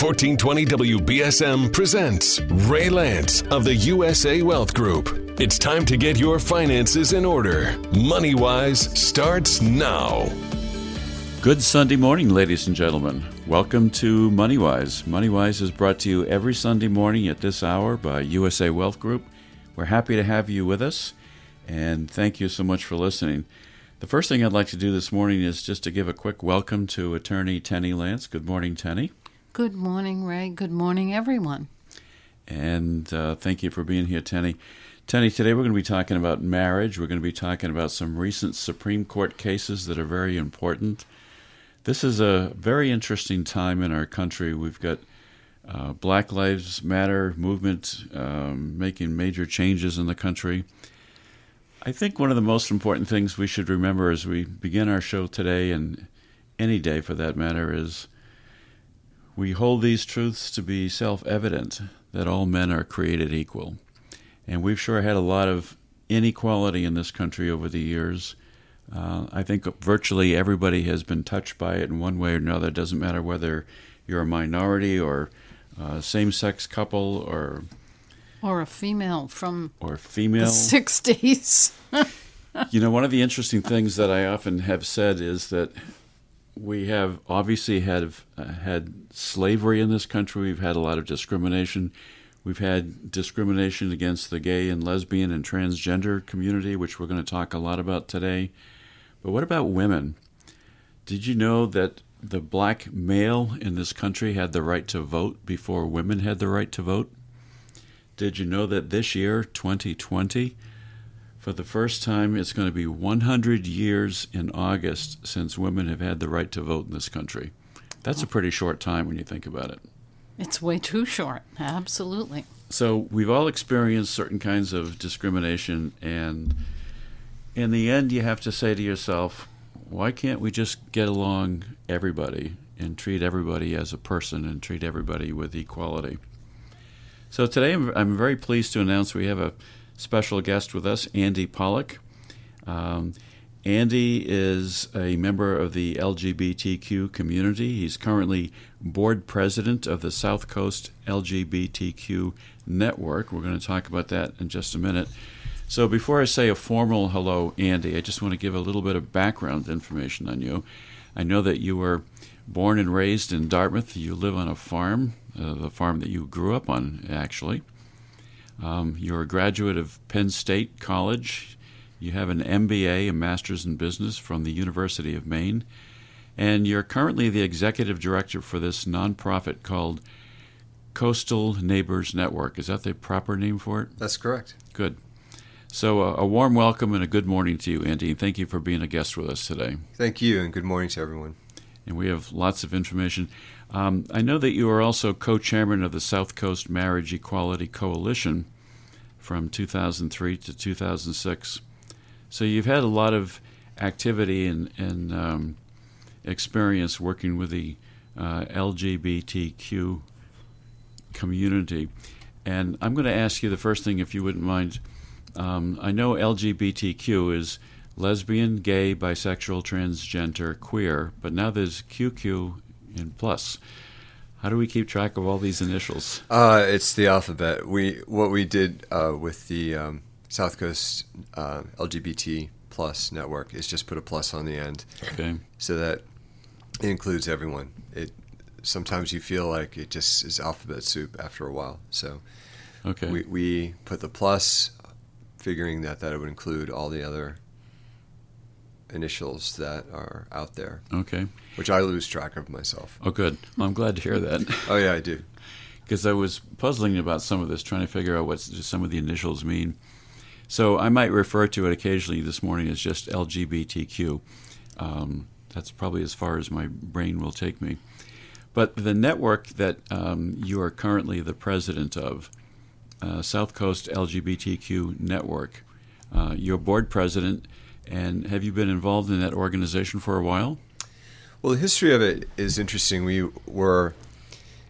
1420 WBSM presents Ray Lance of the USA Wealth Group. It's time to get your finances in order. Money Wise starts now. Good Sunday morning, ladies and gentlemen. Welcome to MoneyWise. MoneyWise is brought to you every Sunday morning at this hour by USA Wealth Group. We're happy to have you with us, and thank you so much for listening. The first thing I'd like to do this morning is just to give a quick welcome to attorney Tenny Lance. Good morning, Tenny. Good morning, Ray. Good morning, everyone. And uh, thank you for being here, Tenny. Tenny, today we're going to be talking about marriage. We're going to be talking about some recent Supreme Court cases that are very important. This is a very interesting time in our country. We've got uh, Black Lives Matter movement um, making major changes in the country. I think one of the most important things we should remember as we begin our show today, and any day for that matter, is we hold these truths to be self evident that all men are created equal. And we've sure had a lot of inequality in this country over the years. Uh, I think virtually everybody has been touched by it in one way or another. It doesn't matter whether you're a minority or a same sex couple or or a female from or female the 60s. you know, one of the interesting things that I often have said is that we have obviously had uh, had slavery in this country. We've had a lot of discrimination. We've had discrimination against the gay and lesbian and transgender community, which we're going to talk a lot about today. But what about women? Did you know that the black male in this country had the right to vote before women had the right to vote? Did you know that this year, 2020, for the first time, it's going to be 100 years in August since women have had the right to vote in this country? That's a pretty short time when you think about it. It's way too short. Absolutely. So we've all experienced certain kinds of discrimination, and in the end, you have to say to yourself, why can't we just get along, everybody, and treat everybody as a person and treat everybody with equality? So today, I'm, I'm very pleased to announce we have a special guest with us, Andy Pollock. Um, Andy is a member of the LGBTQ community. He's currently board president of the South Coast LGBTQ Network. We're going to talk about that in just a minute. So, before I say a formal hello, Andy, I just want to give a little bit of background information on you. I know that you were born and raised in Dartmouth. You live on a farm, uh, the farm that you grew up on, actually. Um, you're a graduate of Penn State College. You have an MBA, a Master's in Business from the University of Maine. And you're currently the executive director for this nonprofit called Coastal Neighbors Network. Is that the proper name for it? That's correct. Good. So, uh, a warm welcome and a good morning to you, Andy. And thank you for being a guest with us today. Thank you, and good morning to everyone. And we have lots of information. Um, I know that you are also co chairman of the South Coast Marriage Equality Coalition from 2003 to 2006. So, you've had a lot of activity and, and um, experience working with the uh, LGBTQ community. And I'm going to ask you the first thing, if you wouldn't mind. Um, I know LGBTQ is lesbian, gay, bisexual, transgender, queer, but now there's QQ and plus. How do we keep track of all these initials? Uh, it's the alphabet. We what we did uh, with the um, South Coast uh, LGBT plus network is just put a plus on the end, okay. so that it includes everyone. It sometimes you feel like it just is alphabet soup after a while. So okay, we we put the plus, figuring that that would include all the other initials that are out there. Okay. Which I lose track of myself. Oh, good. Well, I'm glad to hear that. oh yeah, I do. Because I was puzzling about some of this, trying to figure out what some of the initials mean. So I might refer to it occasionally this morning as just LGBTQ. Um, that's probably as far as my brain will take me. But the network that um, you are currently the president of, uh, South Coast LGBTQ Network, uh, you're board president, and have you been involved in that organization for a while? Well, the history of it is interesting. We were,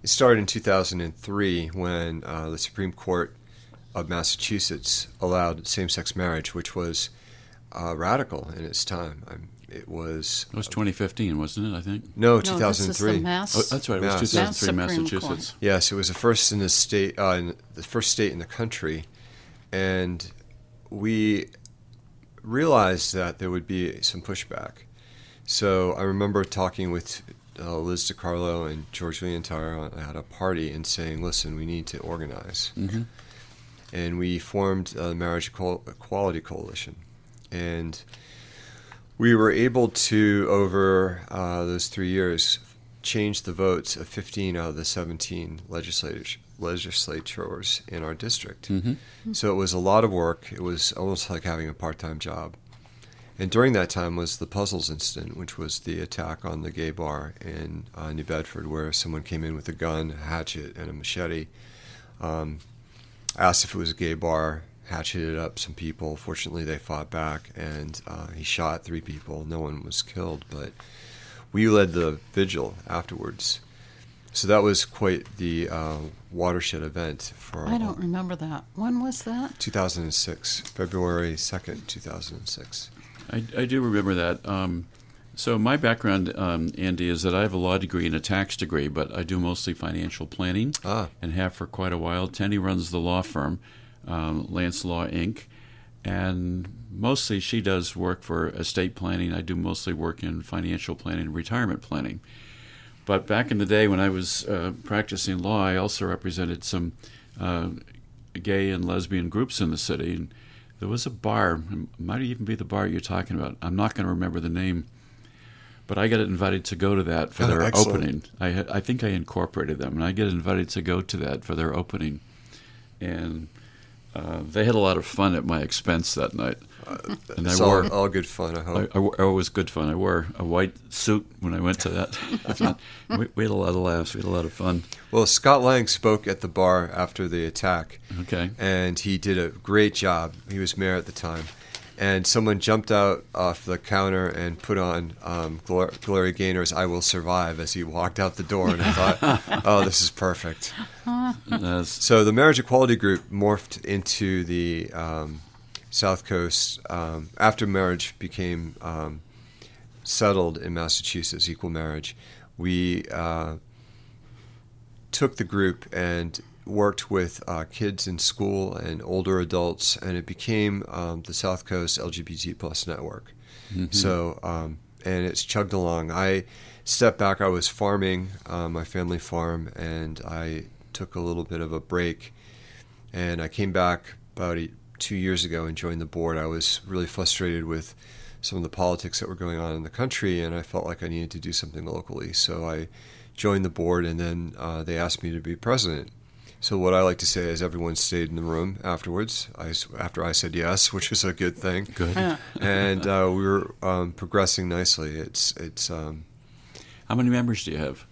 it started in 2003 when uh, the Supreme Court of Massachusetts allowed same sex marriage, which was uh, radical in its time. I'm, it was It was 2015, wasn't it? I think. no No, this is 2003. the Mass. Oh, that's right. It was 2003, Mass Supreme Massachusetts. Yes, it was the first in the state, uh, in the first state in the country, and we realized that there would be some pushback. So I remember talking with uh, Liz DiCarlo and George Leontire at a party and saying, "Listen, we need to organize." Mhm. And we formed a Marriage Equality Coalition, and we were able to, over uh, those three years, change the votes of 15 out of the 17 legislators, legislatures in our district. Mhm. So it was a lot of work. It was almost like having a part-time job. And during that time was the Puzzles incident, which was the attack on the gay bar in uh, New Bedford, where someone came in with a gun, a hatchet, and a machete. Um, asked if it was a gay bar, hatcheted up some people. Fortunately, they fought back, and uh, he shot three people. No one was killed, but we led the vigil afterwards. So that was quite the uh, watershed event for I don't remember that. When was that? 2006, February 2nd, 2006. I, I do remember that. Um, so my background, um, Andy, is that I have a law degree and a tax degree, but I do mostly financial planning Ah. and have for quite a while. Tenny runs the law firm, um, Lance Law Inc., and mostly she does work for estate planning. I do mostly work in financial planning and retirement planning. But back in the day when I was uh, practicing law, I also represented some uh, gay and lesbian groups in the city. And there was a bar, it might even be the bar you're talking about. I'm not going to remember the name, but I got invited to go to that for Oh, their excellent. opening. I I think I incorporated them, and I get invited to go to that for their opening, and uh, they had a lot of fun at my expense that night. And I wore- all, good fun, I I, hope. I, wore- it was good fun. I wore a white suit when I went to that. event. we, we had a lot of laughs. We had a lot of fun. Well, Scott Lang spoke at the bar after the attack, Okay. and he did a great job. He was mayor at the time. And someone jumped out off the counter and put on um, Glor- Gloria Gaynor's I Will Survive as he walked out the door. And I thought, oh, this is perfect. So the Marriage Equality Group morphed into the um, South Coast um, after marriage became um, settled in Massachusetts, equal marriage. We uh, took the group and worked with uh, kids in school and older adults, and it became um, the South Coast LGBT plus network. So, um, and it's chugged along. I stepped back. I was farming uh, my family farm, and I took a little bit of a break. And I came back about two years ago and joined the board. I was really frustrated with some of the politics that were going on in the country, and I felt like I needed to do something locally. So I joined the board, and then uh, they asked me to be president. So what I like to say is everyone stayed in the room afterwards. I, after I said yes, which was a good thing, Good. and uh, we were um, progressing nicely. It's it's um, How many members do you have?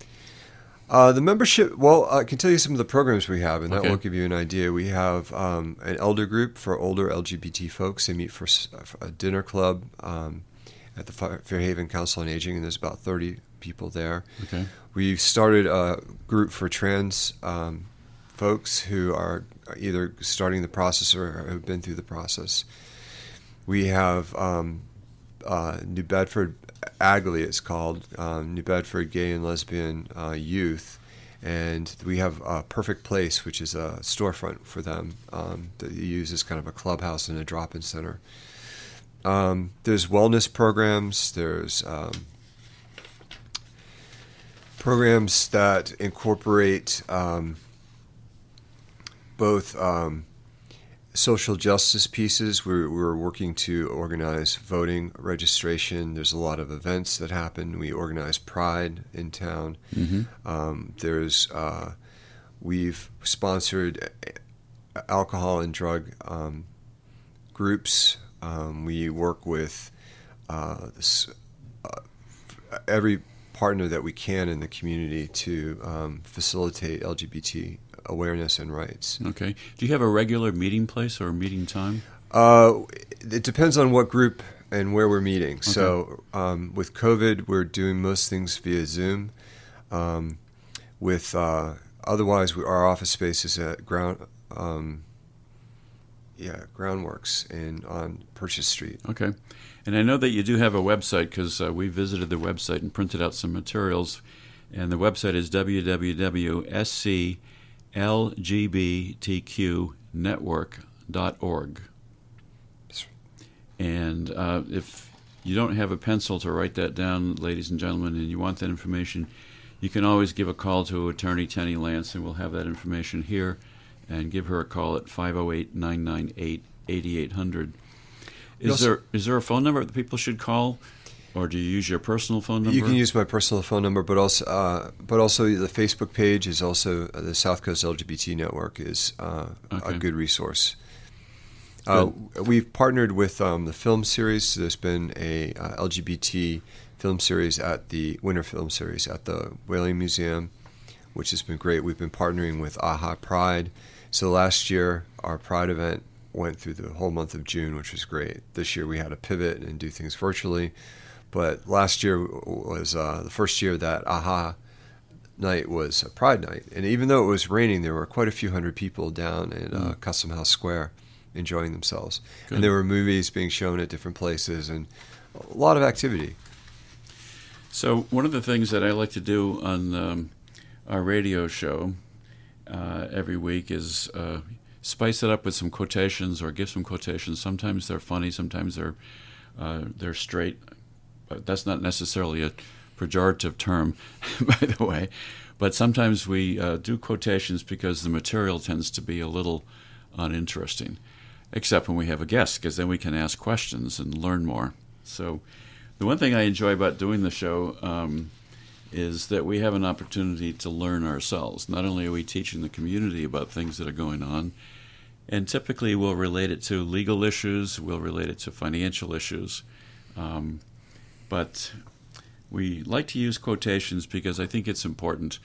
uh, the membership. Well, I can tell you some of the programs we have, and that will give you an idea. We have um, an elder group for older LGBT folks. They meet for, for a dinner club um, at the Fairhaven Council on Aging, and there's about 30 people there. Okay. We've started a group for trans um, folks who are either starting the process or have been through the process. We have um, uh, New Bedford AGLY, it's called um, New Bedford Gay and Lesbian uh, Youth, and we have a Perfect Place, which is a storefront for them um, that you use as kind of a clubhouse and a drop-in center. Um, there's wellness programs. There's um, programs that incorporate um, both um, social justice pieces. We're, we're working to organize voting registration. There's a lot of events that happen. We organize Pride in town. Um, there's uh, we've sponsored alcohol and drug um, groups. Um, we work with uh, this, uh, every partner that we can in the community to um, facilitate LGBT awareness and rights. Okay. Do you have a regular meeting place or meeting time? Uh, it depends on what group and where we're meeting. So um, with COVID, we're doing most things via Zoom. Um, with uh, otherwise, we, our office space is at ground um, yeah, Groundworks in on Purchase Street. Okay. And I know that you do have a website because uh, we visited the website and printed out some materials. And the website is www.sclgbtqnetwork.org. And uh, if you don't have a pencil to write that down, ladies and gentlemen, and you want that information, you can always give a call to Attorney Tenny Lance, and we'll have that information here. And give her a call at 508 998 8800. Is there is there a phone number that people should call, or do you use your personal phone number? You can use my personal phone number, but also, uh, but also the Facebook page is also uh, the South Coast LGBT Network is uh, Okay. a good resource. Uh, we've partnered with um, the film series. There's been a uh, LGBT film series at the Winter Film Series at the Whaling Museum, which has been great. We've been partnering with AHA Pride. So last year, our Pride event went through the whole month of June, which was great. This year, we had to pivot and do things virtually. But last year was uh, the first year that AHA night was a Pride night. And even though it was raining, there were quite a few hundred people down at uh, Custom House Square enjoying themselves. Good. And there were movies being shown at different places and a lot of activity. So one of the things that I like to do on um, our radio show uh, every week is uh, spice it up with some quotations or give some quotations. Sometimes they're funny, sometimes they're uh, they're straight. But that's not necessarily a pejorative term, by the way. But sometimes we uh, do quotations because the material tends to be a little uninteresting, except when we have a guest, because then we can ask questions and learn more. So, the one thing I enjoy about doing the show um, is that we have an opportunity to learn ourselves. Not only are we teaching the community about things that are going on, and typically we'll relate it to legal issues, we'll relate it to financial issues, um, but we like to use quotations because I think it's important.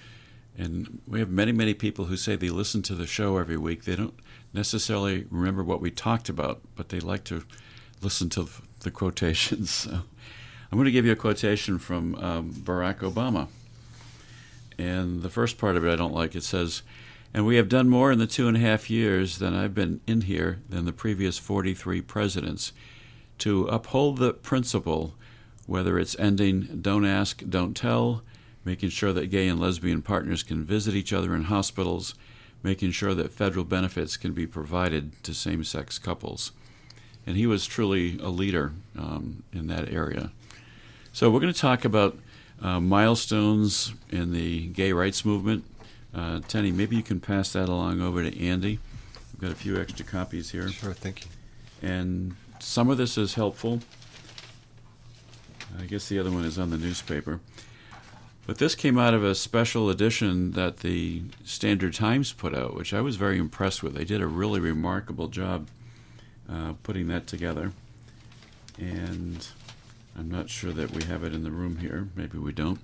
And we have many, many people who say they listen to the show every week. They don't necessarily remember what we talked about, but they like to listen to the quotations. So I'm going to give you a quotation from um, Barack Obama. And the first part of it I don't like. It says, And we have done more in the two and a half years than I've been in here than the previous 43 presidents to uphold the principle, whether it's ending don't ask, don't tell, making sure that gay and lesbian partners can visit each other in hospitals, making sure that federal benefits can be provided to same sex couples. And he was truly a leader um, in that area. So, we're going to talk about uh, milestones in the gay rights movement. Uh, Tenny, maybe you can pass that along over to Andy. We've got a few extra copies here Sure, thank you. and some of this is helpful. I guess the other one is on the newspaper. But this came out of a special edition that the Standard Times put out, which I was very impressed with. They did a really remarkable job uh, putting that together. And I'm not sure that we have it in the room here. Maybe we don't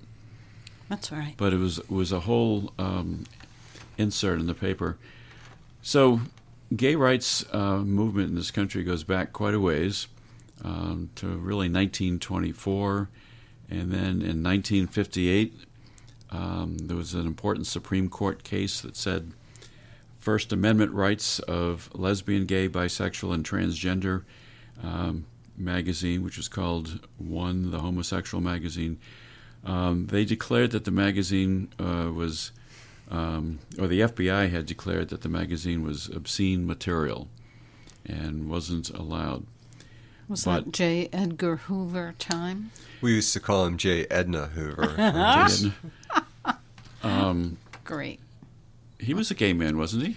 That's all right. but it was was a whole um, insert in the paper. So, gay rights uh, movement in this country goes back quite a ways um, to really 1924, and then in 1958 um, there was an important Supreme Court case that said First Amendment rights of lesbian, gay, bisexual, and transgender um, magazine, which was called One, the homosexual magazine. Um, they declared that the magazine uh, was, um, or the FBI had declared that the magazine was obscene material and wasn't allowed. Was but- that J. Edgar Hoover time? We used to call him J. Edna Hoover. And, um, Great. he was a gay man, wasn't he?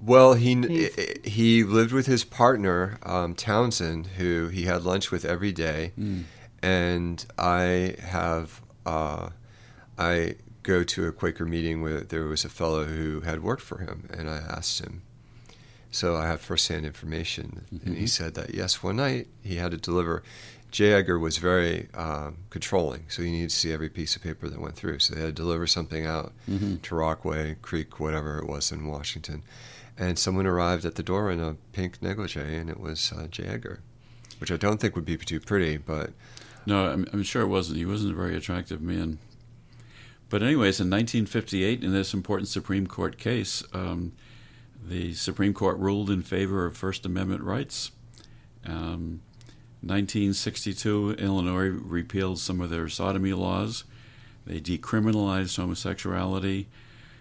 Well, he He's- he lived with his partner um, Townsend, who he had lunch with every day, and I have uh, I go to a Quaker meeting where there was a fellow who had worked for him, and I asked him. So I have firsthand information, and he said that yes, one night he had to deliver. J. Edgar was very um, controlling, so he needed to see every piece of paper that went through. So they had to deliver something out to Rockway, Creek, whatever it was in Washington, and someone arrived at the door in a pink negligee, and it was uh, J. Edgar, which I don't think would be too pretty, but No, I'm, I'm sure it wasn't. He wasn't a very attractive man. But anyways, in 1958, in this important Supreme Court case, um, the Supreme Court ruled in favor of First Amendment rights. Um, 1962, Illinois repealed some of their sodomy laws. They decriminalized homosexuality.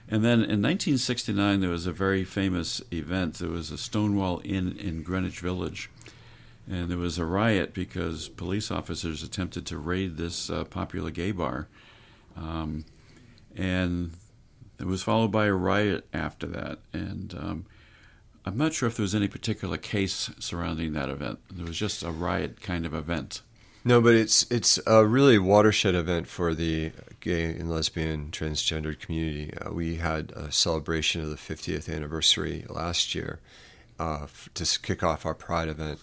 And then in 1969, there was a very famous event. There was a Stonewall Inn in Greenwich Village. And there was a riot because police officers attempted to raid this uh, popular gay bar. Um, and it was followed by a riot after that. And um, I'm not sure if there was any particular case surrounding that event. There was just a riot kind of event. No, but it's it's a really watershed event for the gay and lesbian transgender community. Uh, we had a celebration of the 50th anniversary last year uh, f- to kick off our Pride event,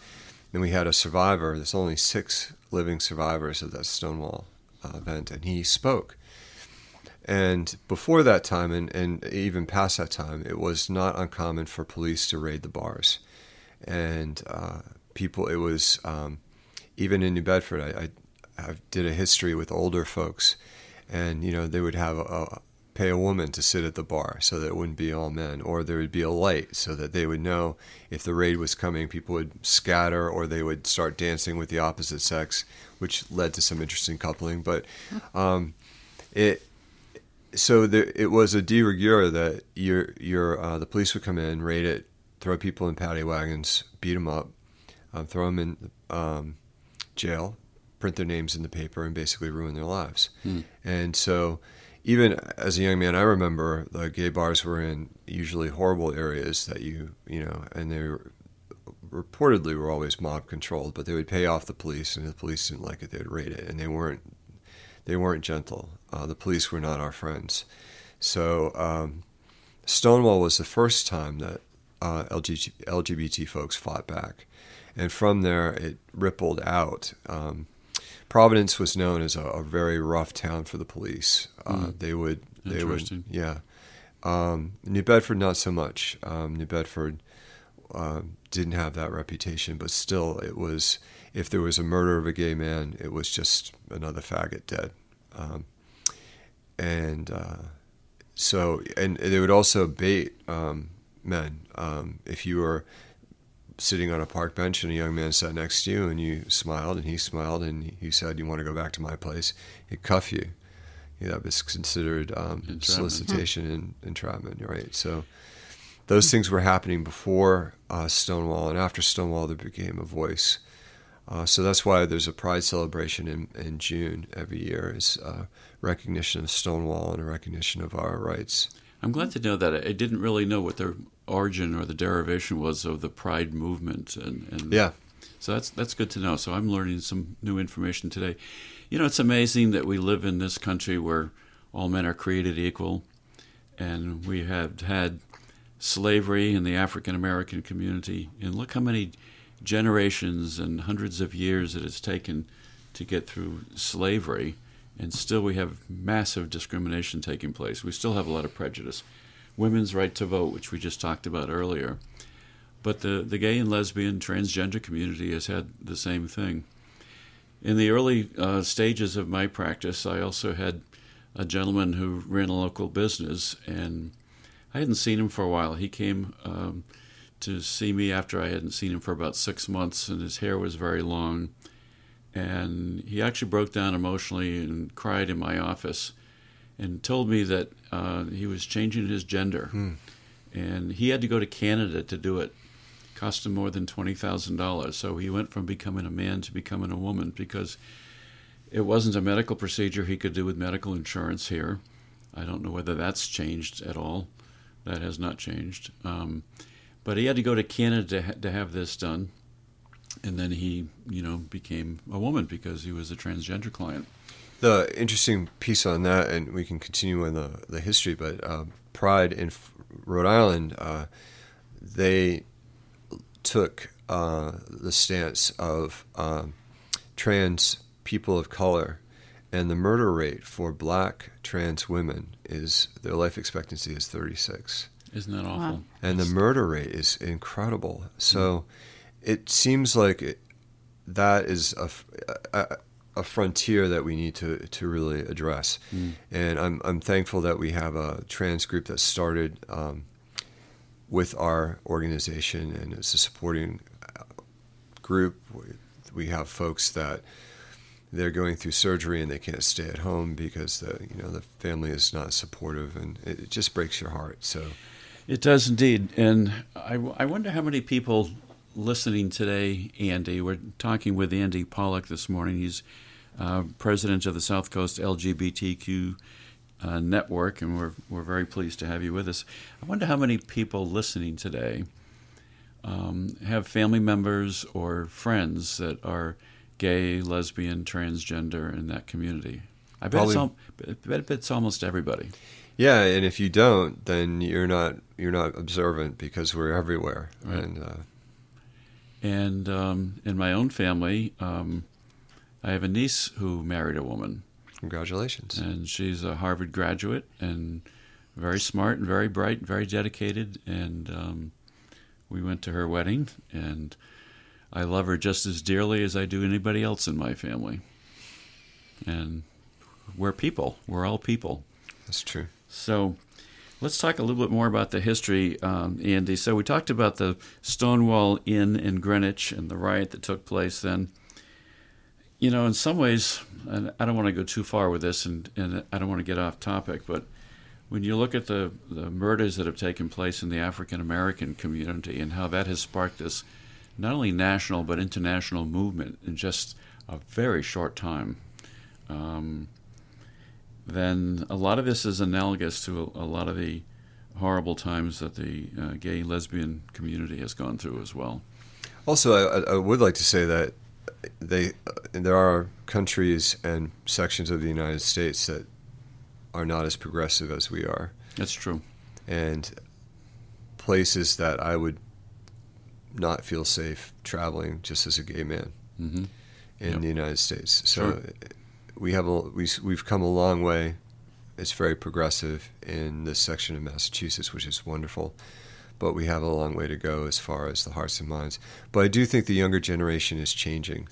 and we had a survivor. There's only six living survivors of that Stonewall uh, event, and he spoke. And before that time, and, and even past that time, it was not uncommon for police to raid the bars. And uh, people, it was um, even in New Bedford, I, I, I, did a history with older folks, and you know they would have a, a, pay a woman to sit at the bar so that it wouldn't be all men, or there would be a light so that they would know if the raid was coming. People would scatter, or they would start dancing with the opposite sex, which led to some interesting coupling. But um, it so there, it was a de rigueur that your your uh, the police would come in, raid it, throw people in paddy wagons, beat them up, um, throw them in um, jail, print their names in the paper, and basically ruin their lives. Hmm. And so, even as a young man, I remember the gay bars were in usually horrible areas that you you know, and they were, reportedly were always mob controlled, but they would pay off the police, and if the police didn't like it, they'd raid it, and they weren't they weren't gentle. Uh, the police were not our friends. So um, Stonewall was the first time that uh, LGBT, LGBT, folks fought back, and from there it rippled out. Um, Providence was known as a, a, very rough town for the police. Uh, mm. They would, they would, yeah. Um, New Bedford, not so much. Um, New Bedford uh, didn't have that reputation, but still, it was. If there was a murder of a gay man, it was just another faggot dead. Um, and uh, so, and they would also bait um, men. Um, if you were sitting on a park bench and a young man sat next to you and you smiled and he smiled and he said, "You want to go back to my place?" He'd cuff you. Yeah, that was considered um, solicitation and entrapment, right? So those things were happening before uh, Stonewall, and after Stonewall, there became a voice. Uh, so that's why there's a Pride celebration in, in June every year, is uh, recognition of Stonewall and a recognition of our rights. I'm glad to know that. I didn't really know what the origin or the derivation was of the Pride movement, and, and yeah, so that's that's good to know. So I'm learning some new information today. You know, it's amazing that we live in this country where all men are created equal, and we have had slavery in the African American community, and look how many generations and hundreds of years it has taken to get through slavery, and still we have massive discrimination taking place. We still have a lot of prejudice. Women's right to vote, which we just talked about earlier. But the, the gay and lesbian transgender community has had the same thing. In the early uh, stages of my practice, I also had a gentleman who ran a local business, and I hadn't seen him for a while. He came um, to see me after I hadn't seen him for about six months, and his hair was very long. And he actually broke down emotionally and cried in my office and told me that uh, he was changing his gender. Hmm. And he had to go to Canada to do it. it cost him more than $20,000. So he went from becoming a man to becoming a woman because it wasn't a medical procedure he could do with medical insurance here. I don't know whether that's changed at all. That has not changed. Um, but he had to go to Canada to, ha- to have this done, and then he, you know, became a woman because he was a transgender client. The interesting piece on that, and we can continue on the the history, but uh, Pride in Rhode Island, uh, they took uh, the stance of um, trans people of color, and the murder rate for black trans women is their life expectancy is 36. Isn't that awful? Wow. and the murder rate is incredible. So it seems like it, that is a, a, a frontier that we need to, to really address. And I'm, I'm thankful that we have a trans group that started um, with our organization and as a supporting uh, group. We- We have folks that they're going through surgery and they can't stay at home because the you know the family is not supportive, and it, it just breaks your heart. So It does indeed. And I, I wonder how many people listening today, Andy, we're talking with Andy Pollock this morning. He's uh, president of the South Coast LGBTQ uh, network, and we're, we're very pleased to have you with us. I wonder how many people listening today um, have family members or friends that are gay, lesbian, transgender in that community. I bet, it's, al- I bet it's almost everybody. Yeah, and if you don't, then you're not you're not observant because we're everywhere. Right. And uh, And um, in my own family, um, I have a niece who married a woman, congratulations. and she's a Harvard graduate and very smart and very bright, and very dedicated. And um, we went to her wedding, and I love her just as dearly as I do anybody else in my family. And we're people. We're all people. That's true. So let's talk a little bit more about the history, um, Andy. So we talked about the Stonewall Inn in Greenwich and the riot that took place then. You know, in some ways, and I don't want to go too far with this, and, and I don't want to get off topic, but when you look at the, the murders that have taken place in the African American community and how that has sparked this not only national but international movement in just a very short time, um, then a lot of this is analogous to a, a lot of the horrible times that the uh, gay lesbian community has gone through as well. Also, I, I would like to say that they uh, there are countries and sections of the United States that are not as progressive as we are, That's true. and places that I would not feel safe traveling just as a gay man hmm in Yep. the United States. So Sure. We have a we we've come a long way. It's very progressive in this section of Massachusetts, which is wonderful. But we have a long way to go as far as the hearts and minds. But I do think the younger generation is changing.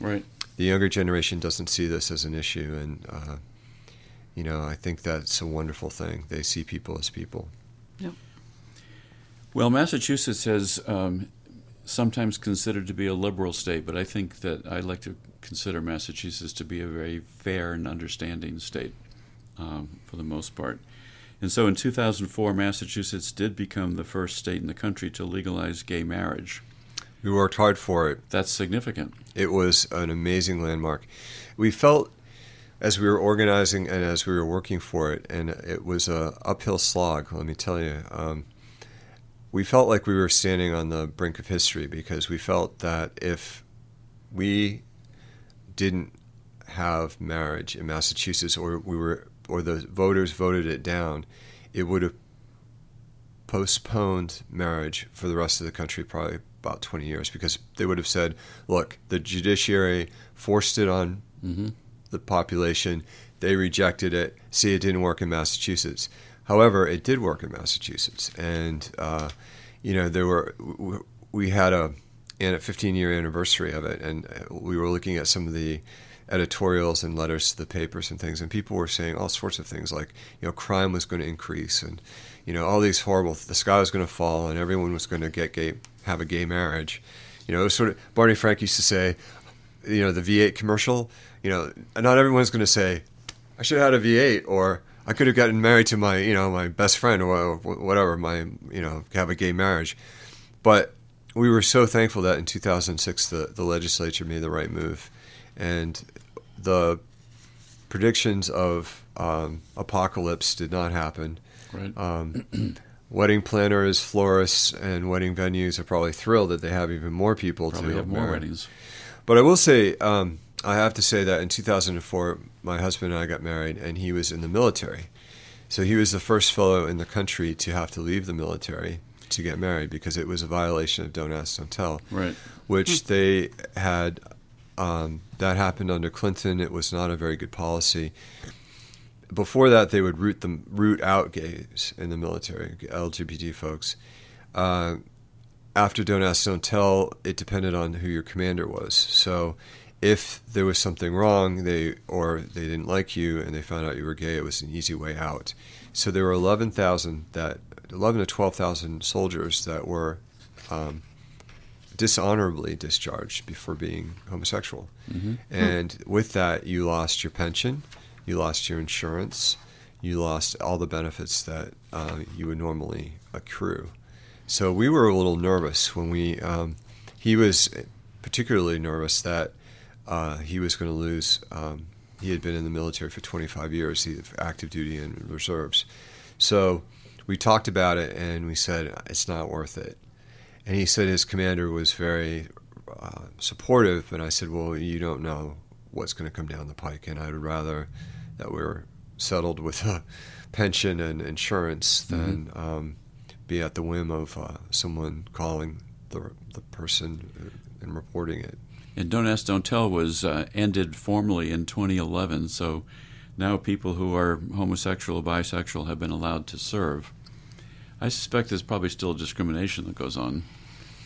Right. The younger generation doesn't see this as an issue, and uh, you know I think that's a wonderful thing. They see people as people. Yep. Well, Massachusetts has um, sometimes considered to be a liberal state, but I think that I like to consider Massachusetts to be a very fair and understanding state um, for the most part. And so in 2004, Massachusetts did become the first state in the country to legalize gay marriage. We worked hard for it. That's significant. It was an amazing landmark. We felt as we were organizing and as we were working for it, and it was a uphill slog. Let me tell you, um, we felt like we were standing on the brink of history because we felt that if we didn't have marriage in Massachusetts, or we were, or the voters voted it down, it would have postponed marriage for the rest of the country probably about 20 years because they would have said, look, the judiciary forced it on hmm the population, they rejected it. See, it didn't work in Massachusetts. However, it did work in Massachusetts, and uh, you know there were we had a and a 15 year anniversary of it, and uh, we were looking at some of the editorials and letters to the papers and things, and people were saying all sorts of things like you know crime was going to increase, and you know all these horrible the sky was going to fall, and everyone was going to get gay have a gay marriage. You know, it was sort of Barney Frank used to say, you know, the V8 commercial. You know, not everyone's going to say, I should have had a V8, or I could have gotten married to my, you know, my best friend, or whatever, my, you know, have a gay marriage. But we were so thankful that in 2006 the, the legislature made the right move, and the predictions of um, apocalypse did not happen. Right. Um, wedding planners, florists, and wedding venues are probably thrilled that they have even more people Probably to have more marry. weddings. But I will say, um, I have to say that in 2004, my husband and I got married, and he was in the military. So he was the first fellow in the country to have to leave the military to get married because it was a violation of Don't Ask, Don't Tell, Right. which they had. Um, that happened under Clinton. It was not a very good policy. Before that, they would root them root out gays in the military, LGBT folks. Uh, after Don't Ask, Don't Tell, it depended on who your commander was. So if there was something wrong, they or they didn't like you and they found out you were gay, it was an easy way out. So there were 11,000 that eleven to twelve thousand soldiers that were um, dishonorably discharged before being homosexual, and with that, you lost your pension, you lost your insurance, you lost all the benefits that uh, you would normally accrue. So we were a little nervous when we. Um, he was particularly nervous that uh, he was going to lose. Um, he had been in the military for 25 years, he active duty and reserves. So we talked about it and we said it's not worth it. And he said his commander was very uh, supportive, and I said, well, you don't know what's going to come down the pike, and I would rather that we're settled with a pension and insurance than um, be at the whim of uh, someone calling the the person and reporting it. And Don't Ask, Don't Tell was uh, ended formally in 2011. So now people who are homosexual or bisexual have been allowed to serve. I suspect there's probably still discrimination that goes on,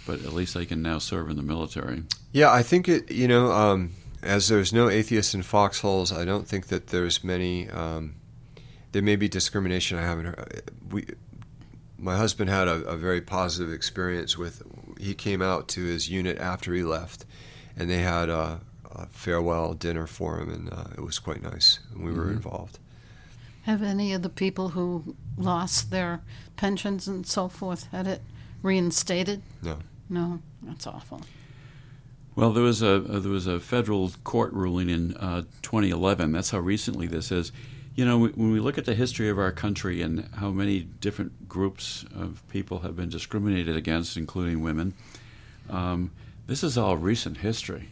but at least they can now serve in the military. Yeah, I think it. You know, um, as there's no atheists in foxholes, I don't think that there's many. Um, there may be discrimination. I haven't. Heard. We, my husband had a, a very positive experience with. He came out to his unit after he left, and they had a, a farewell dinner for him, and uh, it was quite nice. And we were involved. Have any of the people who lost their pensions and so forth had it reinstated? No. No, that's awful. Well, there was a uh, there was a federal court ruling in uh, 2011. That's how recently this is. You know, when we look at the history of our country and how many different groups of people have been discriminated against, including women, um, this is all recent history.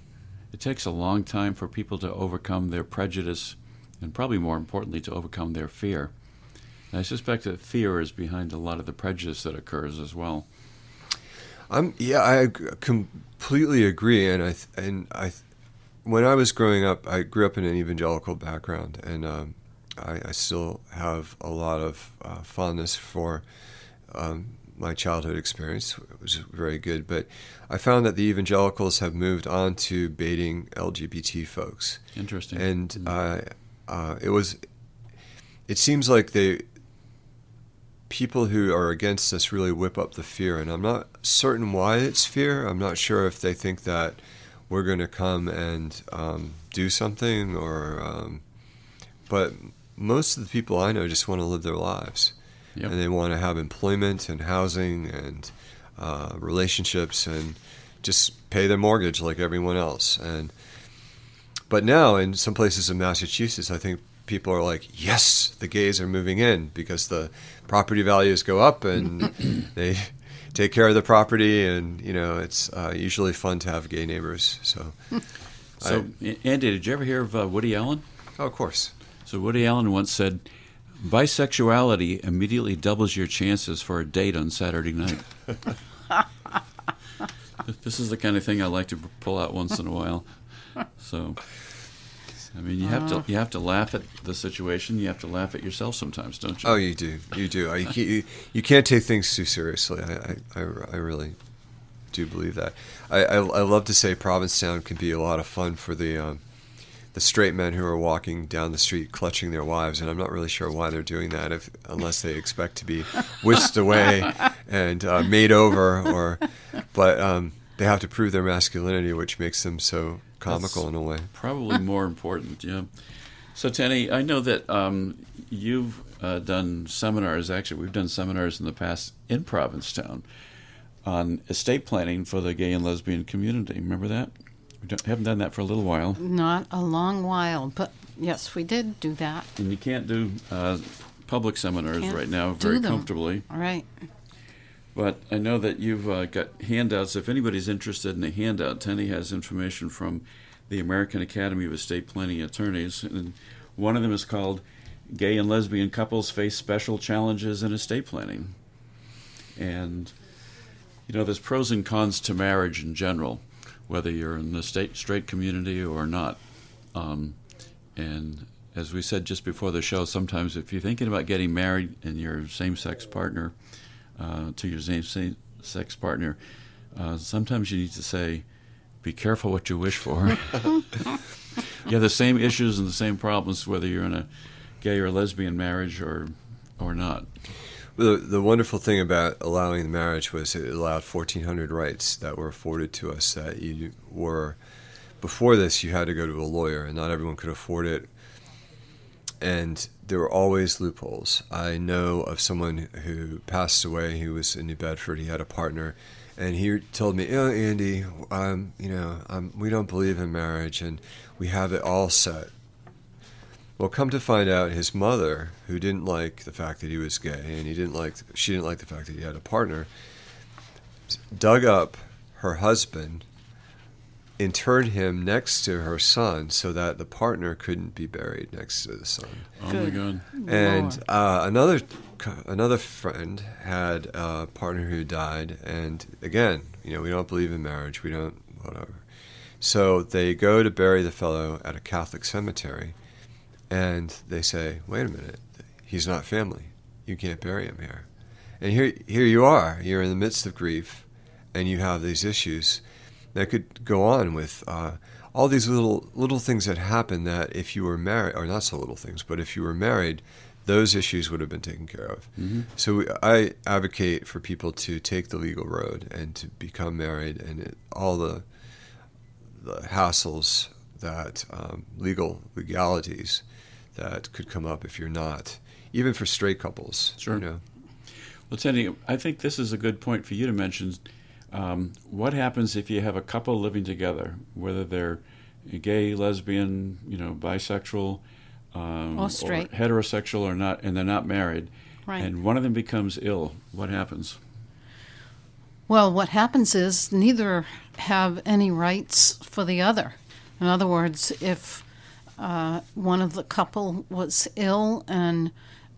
It takes a long time for people to overcome their prejudice, and probably more importantly, to overcome their fear. I suspect that fear is behind a lot of the prejudice that occurs as well. I'm yeah, I completely agree, and I and I, when I was growing up, I grew up in an evangelical background, and um, I, I still have a lot of uh, fondness for um, my childhood experience. It was very good, but I found that the evangelicals have moved on to baiting LGBT folks, Interesting. and uh, uh, it was. It seems like they people who are against us really whip up the fear, and I'm not certain why it's fear. I'm not sure if they think that we're going to come and um, do something, or um, but most of the people I know just want to live their lives, Yep. and they want to have employment and housing and uh, relationships and just pay their mortgage like everyone else. And but now in some places in Massachusetts, I think people are like, yes, the gays are moving in because the property values go up and they take care of the property, and you know it's uh, usually fun to have gay neighbors. So, So, Andy, did you ever hear of uh, Woody Allen? oh, of course. So, Woody Allen once said, Bisexuality immediately doubles your chances for a date on Saturday night. this is the kind of thing I like to pull out once in a while. So, I mean, you have to you have to laugh at the situation. You have to laugh at yourself sometimes, don't you? Oh, you do, you do. You can't, you, you can't take things too seriously. I, I, I, I really do believe that. I, I, I love to say Provincetown can be a lot of fun for the um, the straight men who are walking down the street clutching their wives, and I'm not really sure why they're doing that, if unless they expect to be whisked away and uh, made over, or but um, they have to prove their masculinity, which makes them so comical in a way. Probably more important, yeah. So, Tenny, I know that um, you've uh, done seminars. Actually, we've done seminars in the past in Provincetown on estate planning for the gay and lesbian community. Remember that? We don't, haven't done that for a little while. Not a long while, but yes, we did do that. And you can't do uh, public seminars Can't right now do very them. comfortably. All right. But I know that you've uh, got handouts. If anybody's interested in a handout, Tenny has information from the American Academy of Estate Planning Attorneys. And one of them is called Gay and Lesbian Couples Face Special Challenges in Estate Planning. And, you know, there's pros and cons to marriage in general, whether you're in the state, straight community or not. Um, and as we said just before the show, sometimes if you're thinking about getting married and your same sex partner, uh, to your same, sex partner, uh, sometimes you need to say, be careful what you wish for. you have the same issues and the same problems whether you're in a gay or lesbian marriage or or not. The, the wonderful thing about allowing the marriage was it allowed 1,400 rights that were afforded to us that you were, before this, you had to go to a lawyer, and not everyone could afford it. And there were always loopholes. I know of someone who passed away. He was in New Bedford. He had a partner, and he told me, "Oh, Andy, you know, we don't believe in marriage, and we have it all set." Well, come to find out, his mother, who didn't like the fact that he was gay, and he didn't like, she didn't like the fact that he had a partner, dug up her husband, interred him next to her son, so that the partner couldn't be buried next to the son. Oh my God. And uh, another another friend had a partner who died, and again, you know, we don't believe in marriage. We don't whatever. So they go to bury the fellow at a Catholic cemetery, and they say, "Wait a minute, he's not family. You can't bury him here." And here, here you are. You're in the midst of grief, and you have these issues that could go on with uh, all these little little things that happen. That if you were married, or not so little things, but if you were married, those issues would have been taken care of. Mm-hmm. So we, I advocate for people to take the legal road and to become married, and it, all the the hassles that um, legal legalities that could come up if you're not, even for straight couples. Sure. You know, Well, Tenny, I think this is a good point for you to mention. Um, what happens if you have a couple living together, whether they're gay, lesbian, you know, bisexual, um, Or straight. heterosexual, or not, and they're not married, Right. and one of them becomes ill? What happens? Well, what happens is neither have any rights for the other. In other words, if uh, one of the couple was ill and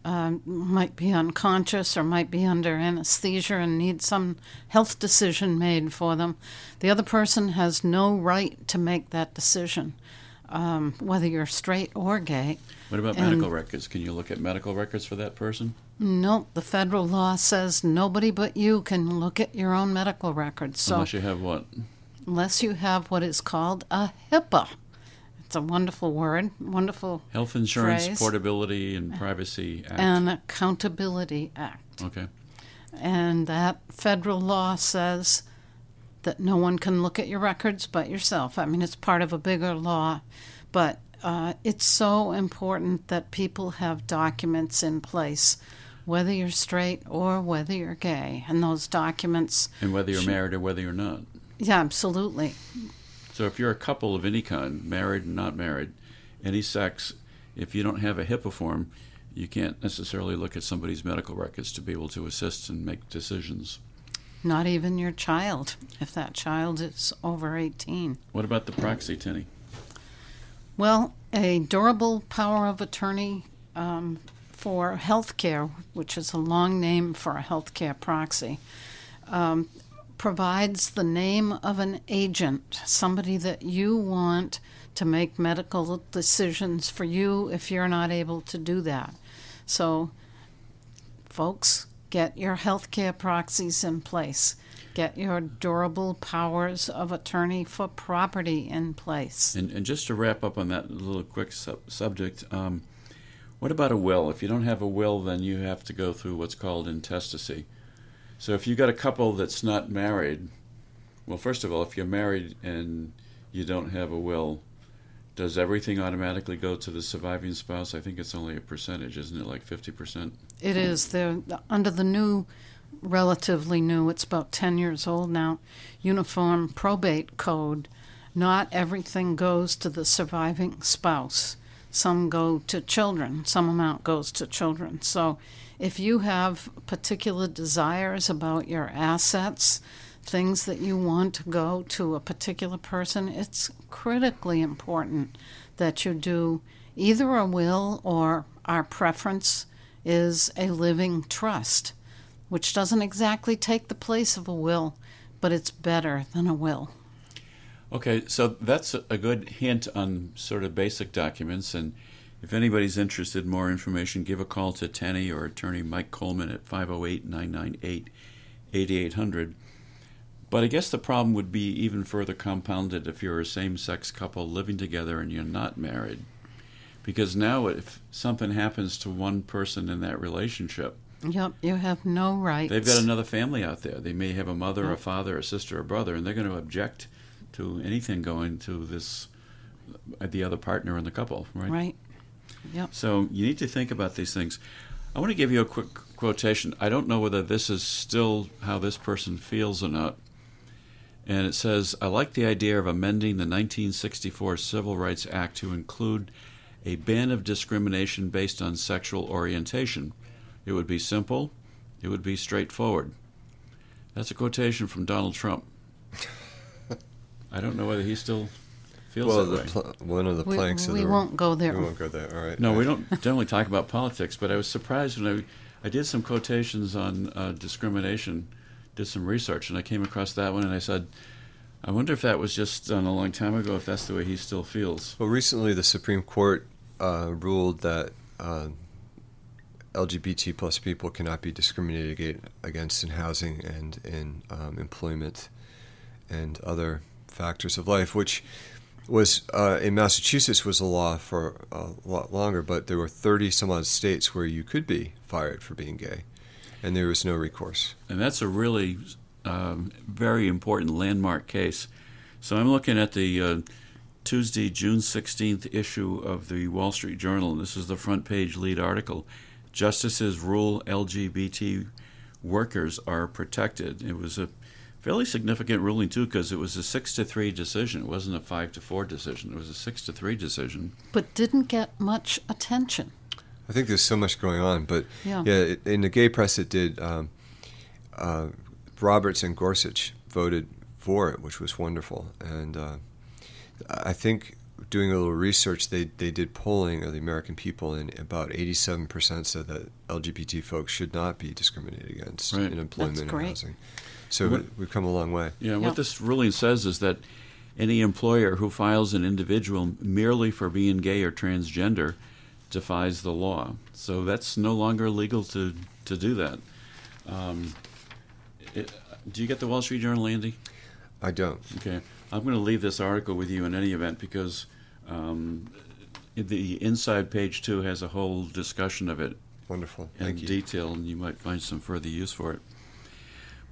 uh, might be unconscious or might be under anesthesia and need some health decision made for them, the other person has no right to make that decision, um, whether you're straight or gay. What about And- medical records? Can you look at medical records for that person? No, the federal law says nobody but you can look at your own medical records. So Unless you have what? unless you have what is called a HIPAA. It's a wonderful word, wonderful Health Insurance Phrase. Portability and Privacy Act. an accountability act. okay. And that federal law says that no one can look at your records but yourself. I mean, it's part of a bigger law, but uh, it's so important that people have documents in place, whether you're straight or whether you're gay. And those documents, And whether you're Sure. married or whether you're not. yeah, absolutely. So if you're a couple of any kind, married and not married, any sex, if you don't have a HIPAA form, you can't necessarily look at somebody's medical records to be able to assist and make decisions. Not even your child, if that child is over 18. What about the proxy, Tenny? Well, a durable power of attorney um, for healthcare, which is a long name for a healthcare proxy, um, provides the name of an agent, somebody that you want to make medical decisions for you if you're not able to do that. So, folks, get your healthcare proxies in place. Get your durable powers of attorney for property in place. And, and just to wrap up on that little quick sub- subject, um, what about a will? If you don't have a will, then you have to go through what's called intestacy. So if you got a couple that's not married, well, first of all, if you're married and you don't have a will, does everything automatically go to the surviving spouse? I think it's only a percentage, isn't it? Like 50%? It is. They're under the new, relatively new, it's about 10 years old now, Uniform Probate Code. Not everything goes to the surviving spouse. Some go to children, some amount goes to children. So if you have particular desires about your assets, things that you want to go to a particular person, it's critically important that you do either a will or our preference is a living trust, which doesn't exactly take the place of a will, but it's better than a will. Okay, so that's a good hint on sort of basic documents. And if anybody's interested in more information, give a call to Tenny or attorney Mike Coleman at 508 998 8800. But I guess the problem would be even further compounded if you're a same sex couple living together and you're not married. Because now, if something happens to one person in that relationship, Yep, you have no rights. They've got another family out there. They may have a mother, a father, a sister, a brother, and they're going to object to anything going to this the other partner in the couple, right? Right. Yep. So you need to think about these things. I want to give you a quick quotation. I don't know whether this is still how this person feels or not. And it says, I like the idea of amending the 1964 Civil Rights Act to include a ban of discrimination based on sexual orientation. It would be simple, it would be straightforward. That's a quotation from Donald Trump. I don't know whether he still feels Well, that way. pl- one of the We, planks of we the won't go there. We won't go there. All right. No, we don't generally talk about politics, but I was surprised when I, I did some quotations on uh, discrimination, did some research, and I came across that one, and I said, I wonder if that was just done a long time ago, if that's the way he still feels. Well, recently the Supreme Court uh, ruled that uh, LGBT plus people cannot be discriminated against in housing and in um, employment and other factors of life, which was uh, in Massachusetts was a law for a lot longer, but there were 30 some odd states where you could be fired for being gay, and there was no recourse. And that's a really um, very important landmark case. So I'm looking at the uh, Tuesday, June 16th issue of the Wall Street Journal, and this is the front page lead article. Justices rule LGBT workers are protected. It was a fairly significant ruling too, because it was a six to three decision. It wasn't a five to four decision. It was a six to three decision. But didn't get much attention. I think there's so much going on, but Yeah. yeah, it, in the gay press, it did. Um, uh, Roberts and Gorsuch voted for it, which was wonderful, and uh, I think doing a little research, they they did polling of the American people, and about 87% said that LGBT folks should not be discriminated against Right. in employment That's and housing. So What- we- we've come a long way. Yeah, Yeah. what this ruling says is that any employer who files an individual merely for being gay or transgender defies the law. So that's no longer legal to, to do that. Um, it, do you get the Wall Street Journal, Andy? I don't. Okay. I'm going to leave this article with you in any event because um, the inside page two has a whole discussion of it Wonderful. in Thank you. detail, and you might find some further use for it.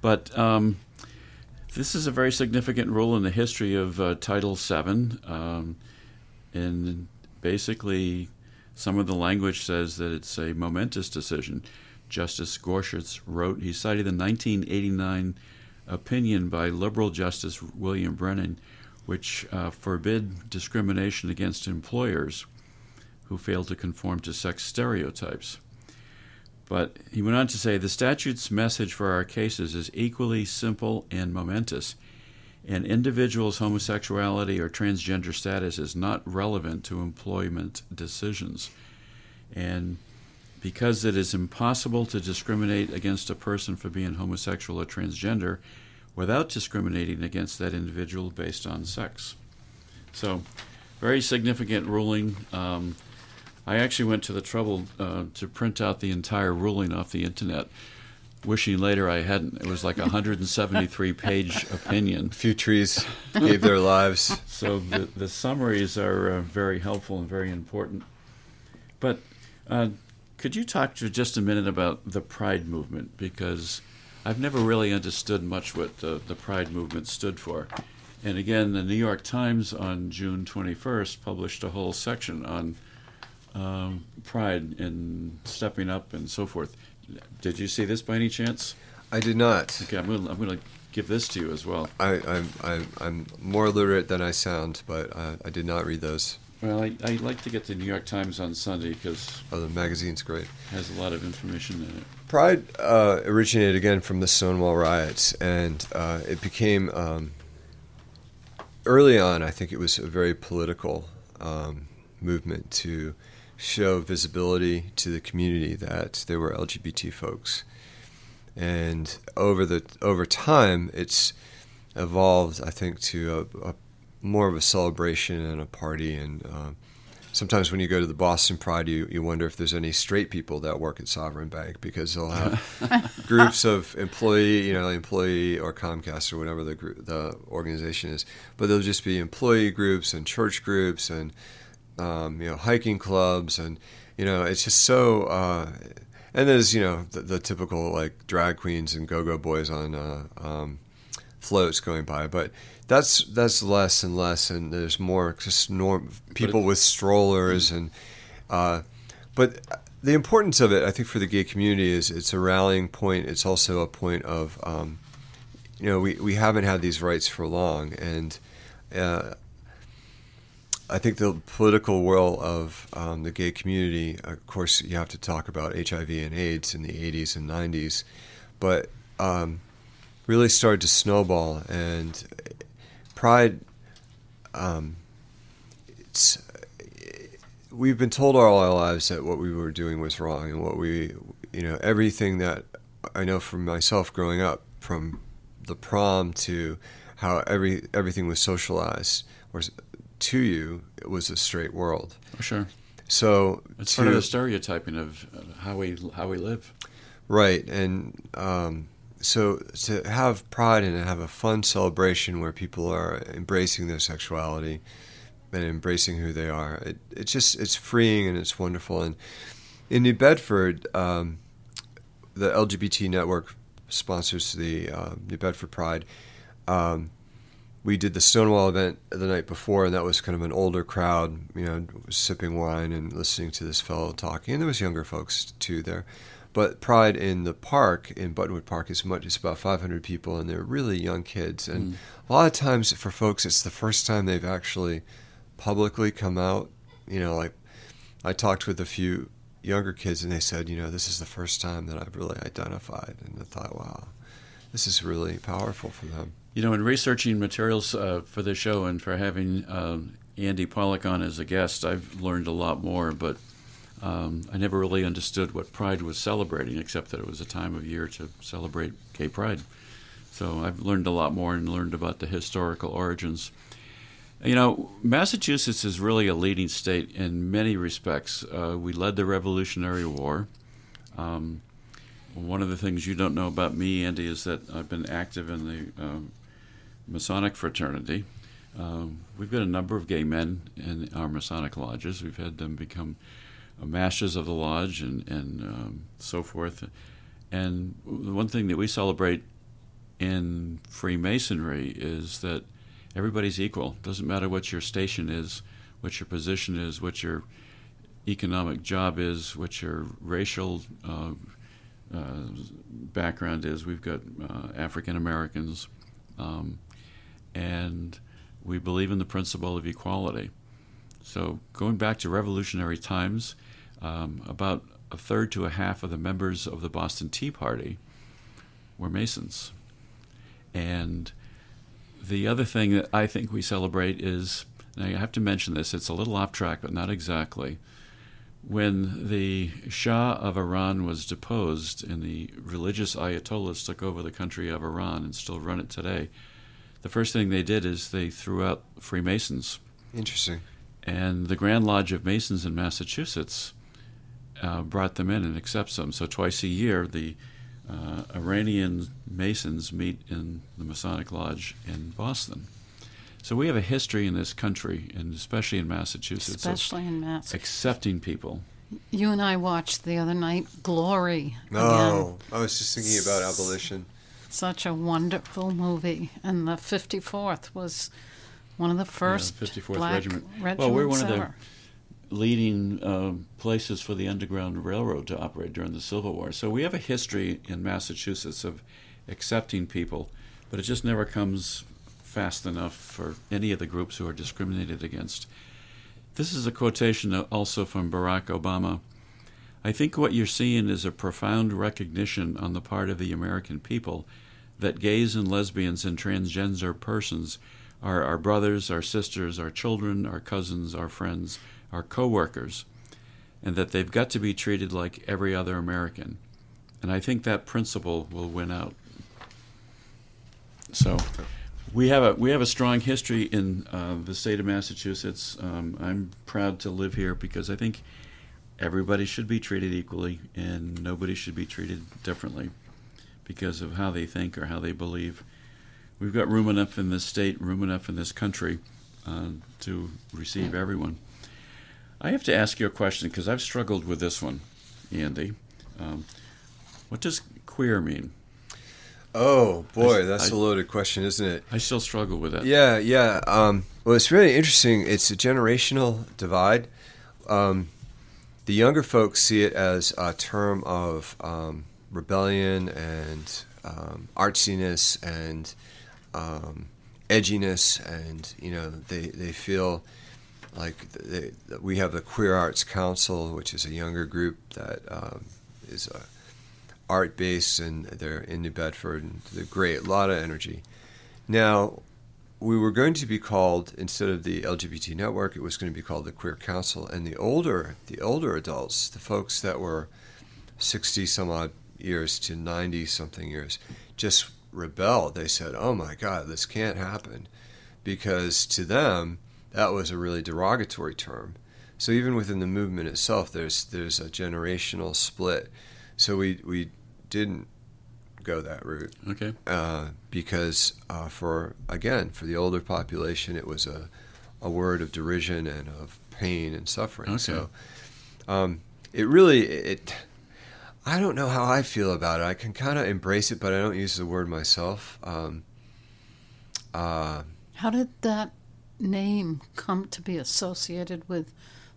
But um, this is a very significant rule in the history of uh, Title VII, um, and basically, some of the language says that it's a momentous decision. Justice Gorsuch wrote, he cited the 1989 opinion by liberal Justice William Brennan, which uh, forbid discrimination against employers who fail to conform to sex stereotypes. But he went on to say the statute's message for our cases is equally simple and momentous. An individual's homosexuality or transgender status is not relevant to employment decisions. And because it is impossible to discriminate against a person for being homosexual or transgender without discriminating against that individual based on sex. So, very significant ruling. Um, I actually went to the trouble uh, to print out the entire ruling off the internet, wishing later I hadn't. It was like a 173 page opinion. A few trees gave their lives. So the, the summaries are uh, very helpful and very important. But uh, could you talk to just a minute about the Pride movement? Because I've never really understood much what the, the Pride movement stood for. And again, the New York Times on June 21st published a whole section on um, Pride and stepping up and so forth. Did you see this by any chance? I did not. Okay, I'm going to I'm to give this to you as well. I, I'm, I'm, I'm more literate than I sound, but uh, I did not read those. Well, I, I like to get the New York Times on Sunday because Oh, the magazine's great. it has a lot of information in it. Pride uh, originated again from the Stonewall riots, and uh, it became um, early on. I think it was a very political um, movement to show visibility to the community that there were LGBT folks, and over the over time, it's evolved. I think to a, a more of a celebration and a party and. Um, Sometimes when you go to the Boston Pride, you, you wonder if there's any straight people that work at Sovereign Bank because they'll have groups of employee, you know, employee or Comcast or whatever the group, the organization is, but there'll just be employee groups and church groups and um, you know hiking clubs and you know it's just so uh, and there's you know the, the typical like drag queens and go-go boys on uh, um, floats going by, but that's that's less and less, and there's more just norm people with strollers and. Uh, but the importance of it, I think, for the gay community is it's a rallying point. It's also a point of, um, you know, we, we haven't had these rights for long, and uh, I think the political world of um, the gay community, of course, you have to talk about HIV and AIDS in the 80s and 90s, but um, really started to snowball. And Pride, um, it's we've been told all our lives that what we were doing was wrong, and what we, you know, everything that I know from myself growing up, from the prom to how every everything was socialized or to you, it was a straight world. For sure. So it's to, part of the stereotyping of how we how we live. Right, and um, so to have pride and have a fun celebration where people are embracing their sexuality and embracing who they are, it, it's just it's freeing and it's wonderful. And in New Bedford, um, the LGBT network sponsors the uh, New Bedford Pride. Um, we did the Stonewall event the night before, and that was kind of an older crowd, you know, sipping wine and listening to this fellow talking. And there was younger folks too there. But Pride in the park in Buttonwood Park is much. It's about 500 people, and they're really young kids. And mm. a lot of times for folks, it's the first time they've actually publicly come out. You know, like I talked with a few younger kids, and they said, you know, this is the first time that I've really identified, and I thought, wow, this is really powerful for them. You know, in researching materials uh, for the show and for having uh, Andy Pollock on as a guest, I've learned a lot more, but um, I never really understood what Pride was celebrating, except that it was a time of year to celebrate gay pride. So I've learned a lot more and learned about the historical origins. You know, Massachusetts is really a leading state in many respects. Uh, we led the Revolutionary War. Um, one of the things you don't know about me, Andy, is that I've been active in the um, Masonic fraternity. Um, we've got a number of gay men in our Masonic lodges. We've had them become masters of the lodge and, and um, so forth. And the one thing that we celebrate in Freemasonry is that everybody's equal. Doesn't matter what your station is, what your position is, what your economic job is, what your racial uh, uh, background is. We've got uh, African Americans. Um, and we believe in the principle of equality. So, going back to revolutionary times, um, about a third to a half of the members of the Boston Tea Party were Masons. And the other thing that I think we celebrate is now you have to mention this, it's a little off track, but not exactly. When the Shah of Iran was deposed and the religious ayatollahs took over the country of Iran and still run it today, the first thing they did is they threw out Freemasons. Interesting. And the Grand Lodge of Masons in Massachusetts uh, brought them in and accepts them. So twice a year, the uh, Iranian Masons meet in the Masonic Lodge in Boston. So we have a history in this country, and especially in Massachusetts, especially in Mass, accepting people. You and I watched the other night Glory. No, I was just thinking about abolition. Such a wonderful movie, and the 54th was one of the first yeah, 54th black regiment. regiments Well, we're one ever. of the leading uh, places for the Underground Railroad to operate during the Civil War. So we have a history in Massachusetts of accepting people, but it just never comes fast enough for any of the groups who are discriminated against. This is a quotation also from Barack Obama. I think what you're seeing is a profound recognition on the part of the American people that gays and lesbians and transgender persons are our brothers, our sisters, our children, our cousins, our friends, our coworkers, and that they've got to be treated like every other American. And I think that principle will win out. So we have a we have a strong history in uh, the state of Massachusetts. Um, I'm proud to live here because I think everybody should be treated equally and nobody should be treated differently because of how they think or how they believe. We've got room enough in this state, room enough in this country uh, to receive everyone. I have to ask you a question because I've struggled with this one, Andy. Um, what does queer mean? Oh boy, I- that's I- a loaded question, isn't it? I still struggle with that. Yeah, yeah. Um, well, it's really interesting. It's a generational divide. Um, the younger folks see it as a term of um, rebellion and um, artsiness and um, edginess, and you know they they feel like they, we have the Queer Arts Council, which is a younger group that um, is a art based, and they're in New Bedford, and they're great, a lot of energy. Now, we were going to be called instead of the LGBT network, it was going to be called the Queer Council, and the older the older adults, the folks that were sixty some odd years to ninety something years, just rebelled. They said, "Oh my God, this can't happen," because to them that was a really derogatory term. So even within the movement itself, there's there's a generational split. So we we didn't go that route Okay. uh, because uh, for again for the older population it was a, a word of derision and of pain and suffering Okay. so um, it really it I don't know how I feel about it I can kind of embrace it but I don't use the word myself um, uh, How did that name come to be associated with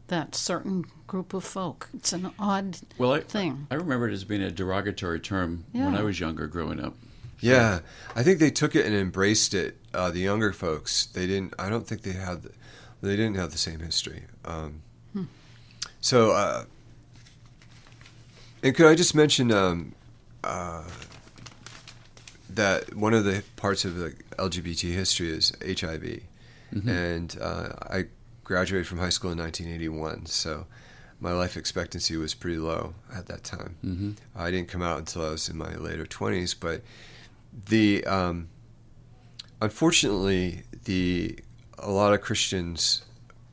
that certain group of folk? It's an odd Well, I, thing. I remember it as being a derogatory term when I was younger growing up. yeah I think they took it and embraced it uh, the younger folks they didn't I don't think they had the, they didn't have the same history um, so uh, and could I just mention um, uh, that one of the parts of the LGBT history is HIV, and uh, I graduated from high school in 1981, so my life expectancy was pretty low at that time. Mm-hmm. I didn't come out until I was in my later 20s, but the um, unfortunately the a lot of Christians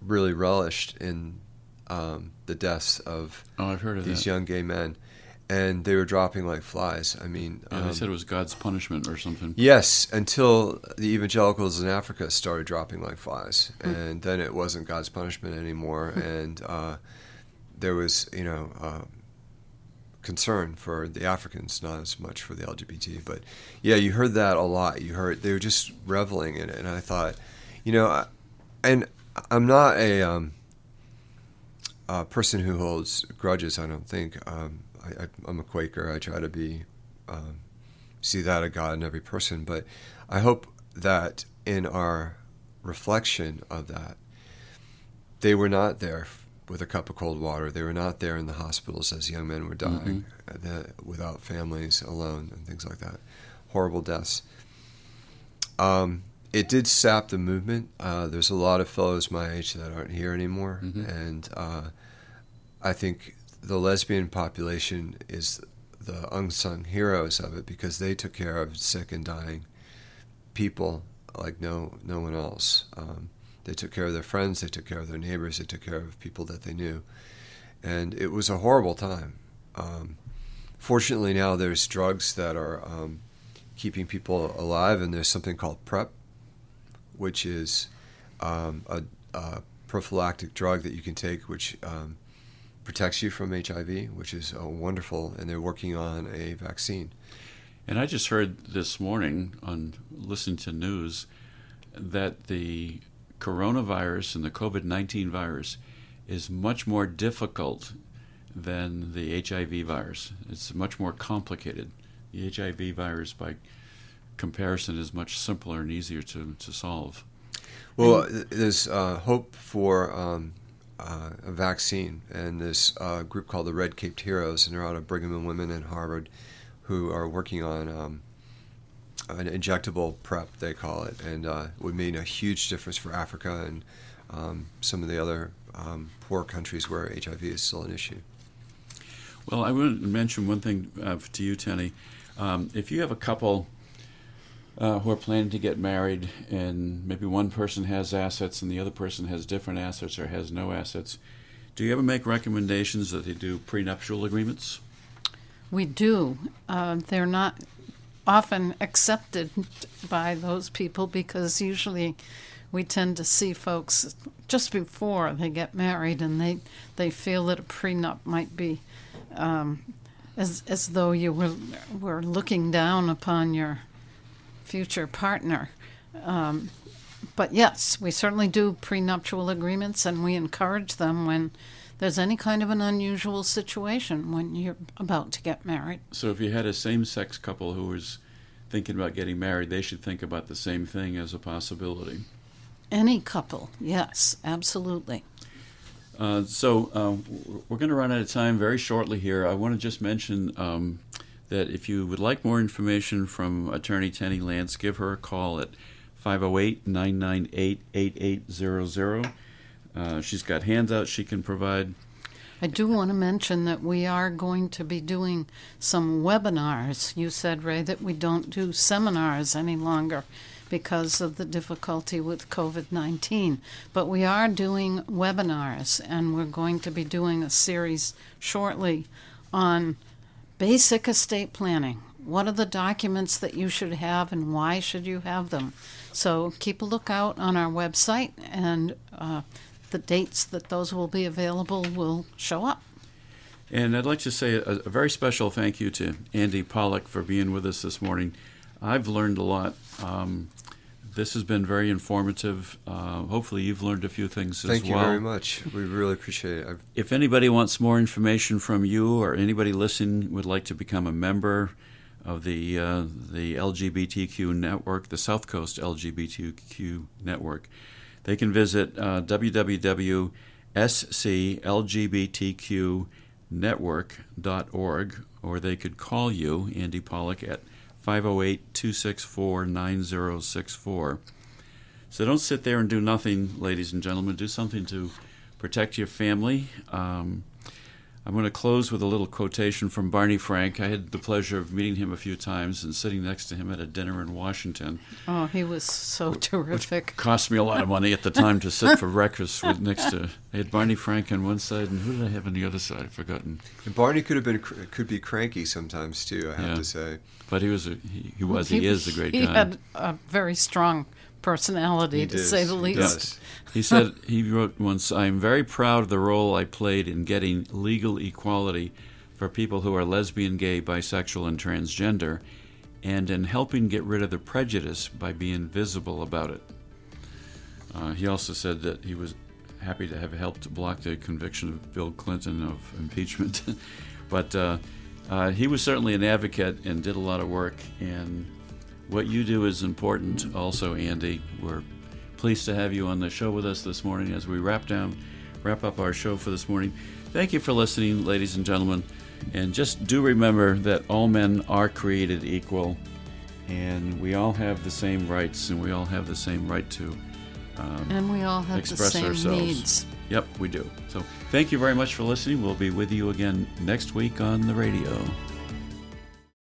really relished in um, the deaths of Oh, of these that. young gay men, and they were dropping like flies. I mean, Yeah, um, they said it was God's punishment or something. yes, until the evangelicals in Africa started dropping like flies, and then it wasn't God's punishment anymore, and uh, there was you know. Uh, concern for the Africans, not as much for the LGBT. But yeah, you heard that a lot. You heard they were just reveling in it, and I thought, you know, I, and I'm not a, um, a person who holds grudges. I don't think um, I, I'm a Quaker. I try to be um, see that of God in every person. But I hope that in our reflection of that, they were not there with a cup of cold water. They were not there in the hospitals as young men were dying, uh, the, without families, alone, and things like that. Horrible deaths. Um, it did sap the movement. Uh, there's a lot of fellows my age that aren't here anymore, Mhm. and uh, I think the lesbian population is the unsung heroes of it because they took care of sick and dying people like no no one else. Um, they took care of their friends, they took care of their neighbors, they took care of people that they knew, and it was a horrible time. Um, fortunately, now there's drugs that are um, keeping people alive, and there's something called PrEP, which is um, a, a prophylactic drug that you can take, which um, protects you from HIV, which is uh, wonderful, and they're working on a vaccine. And I just heard this morning on listening to news that the coronavirus and the COVID 19 virus is much more difficult than the HIV virus. It's much more complicated. The HIV virus, by comparison, is much simpler and easier to, to solve. Well, there's uh, hope for um, uh, a vaccine, and this a group called the Red Caped Heroes, and they're out of Brigham and Women and Harvard, who are working on um, an injectable PrEP, they call it, and uh, would mean a huge difference for Africa and um, some of the other um, poor countries where HIV is still an issue. Well, I want to mention one thing uh, to you, Tenny. Um, if you have a couple uh, who are planning to get married, and maybe one person has assets and the other person has different assets or has no assets, do you ever make recommendations that they do prenuptial agreements? We do. Uh, they're not often accepted by those people because usually we tend to see folks just before they get married and they, they feel that a prenup might be um, as as though you were were looking down upon your future partner. Um, but yes, we certainly do prenuptial agreements, and we encourage them when there's any kind of an unusual situation when you're about to get married. So if you had a same-sex couple who was thinking about getting married, they should think about the same thing as a possibility. Any couple, yes, absolutely. Uh, so uh, we're going to run out of time very shortly here. I want to just mention um, that if you would like more information from Attorney Tenny Lance, give her a call at 508 998 8800. Uh, she's got handouts she can provide. I do want to mention that we are going to be doing some webinars. You said, Ray, that we don't do seminars any longer because of the difficulty with COVID 19. But we are doing webinars, and we're going to be doing a series shortly on basic estate planning. What are the documents that you should have, and why should you have them? So keep a lookout on our website, and uh, the dates that those will be available will show up. And I'd like to say a, a, very special thank you to Andy Pollock for being with us this morning. I've learned a lot. Um, this has been very informative. Uh, hopefully, you've learned a few things Thank as well. Thank you very much. We really appreciate it. I've... If anybody wants more information from you, or anybody listening would like to become a member of the uh, the LGBTQ network, the South Coast LGBTQ network, they can visit uh, www.sclgbtqnetwork.org, or they could call you, Andy Pollock, at 508 264 9064. So don't sit there and do nothing, ladies and gentlemen. Do something to protect your family. Um, I'm going to close with a little quotation from Barney Frank. I had the pleasure of meeting him a few times and sitting next to him at a dinner in Washington. Oh, he was so terrific. Which cost me a lot of money at the time to sit for breakfast with next to. I had Barney Frank on one side, and who did I have on the other side? I've forgotten. And Barney could have been could be cranky sometimes too. I have Yeah. to say. But he was a, he, he was he, is a great he guy. He had a very strong personality, He to does, say the he least. He said he wrote once, "I am very proud of the role I played in getting legal equality for people who are lesbian, gay, bisexual, and transgender, and in helping get rid of the prejudice by being visible about it." Uh, he also said that he was happy to have helped block the conviction of Bill Clinton of impeachment, but uh, uh, he was certainly an advocate and did a lot of work. And what you do is important, also, Andy. We're pleased to have you on the show with us this morning as we wrap down, wrap up our show for this morning. Thank you for listening, ladies and gentlemen. And just do remember that all men are created equal, and we all have the same rights, and we all have the same right to um, And we all have the express same ourselves. needs. Yep, we do. So thank you very much for listening. We'll be with you again next week on the radio.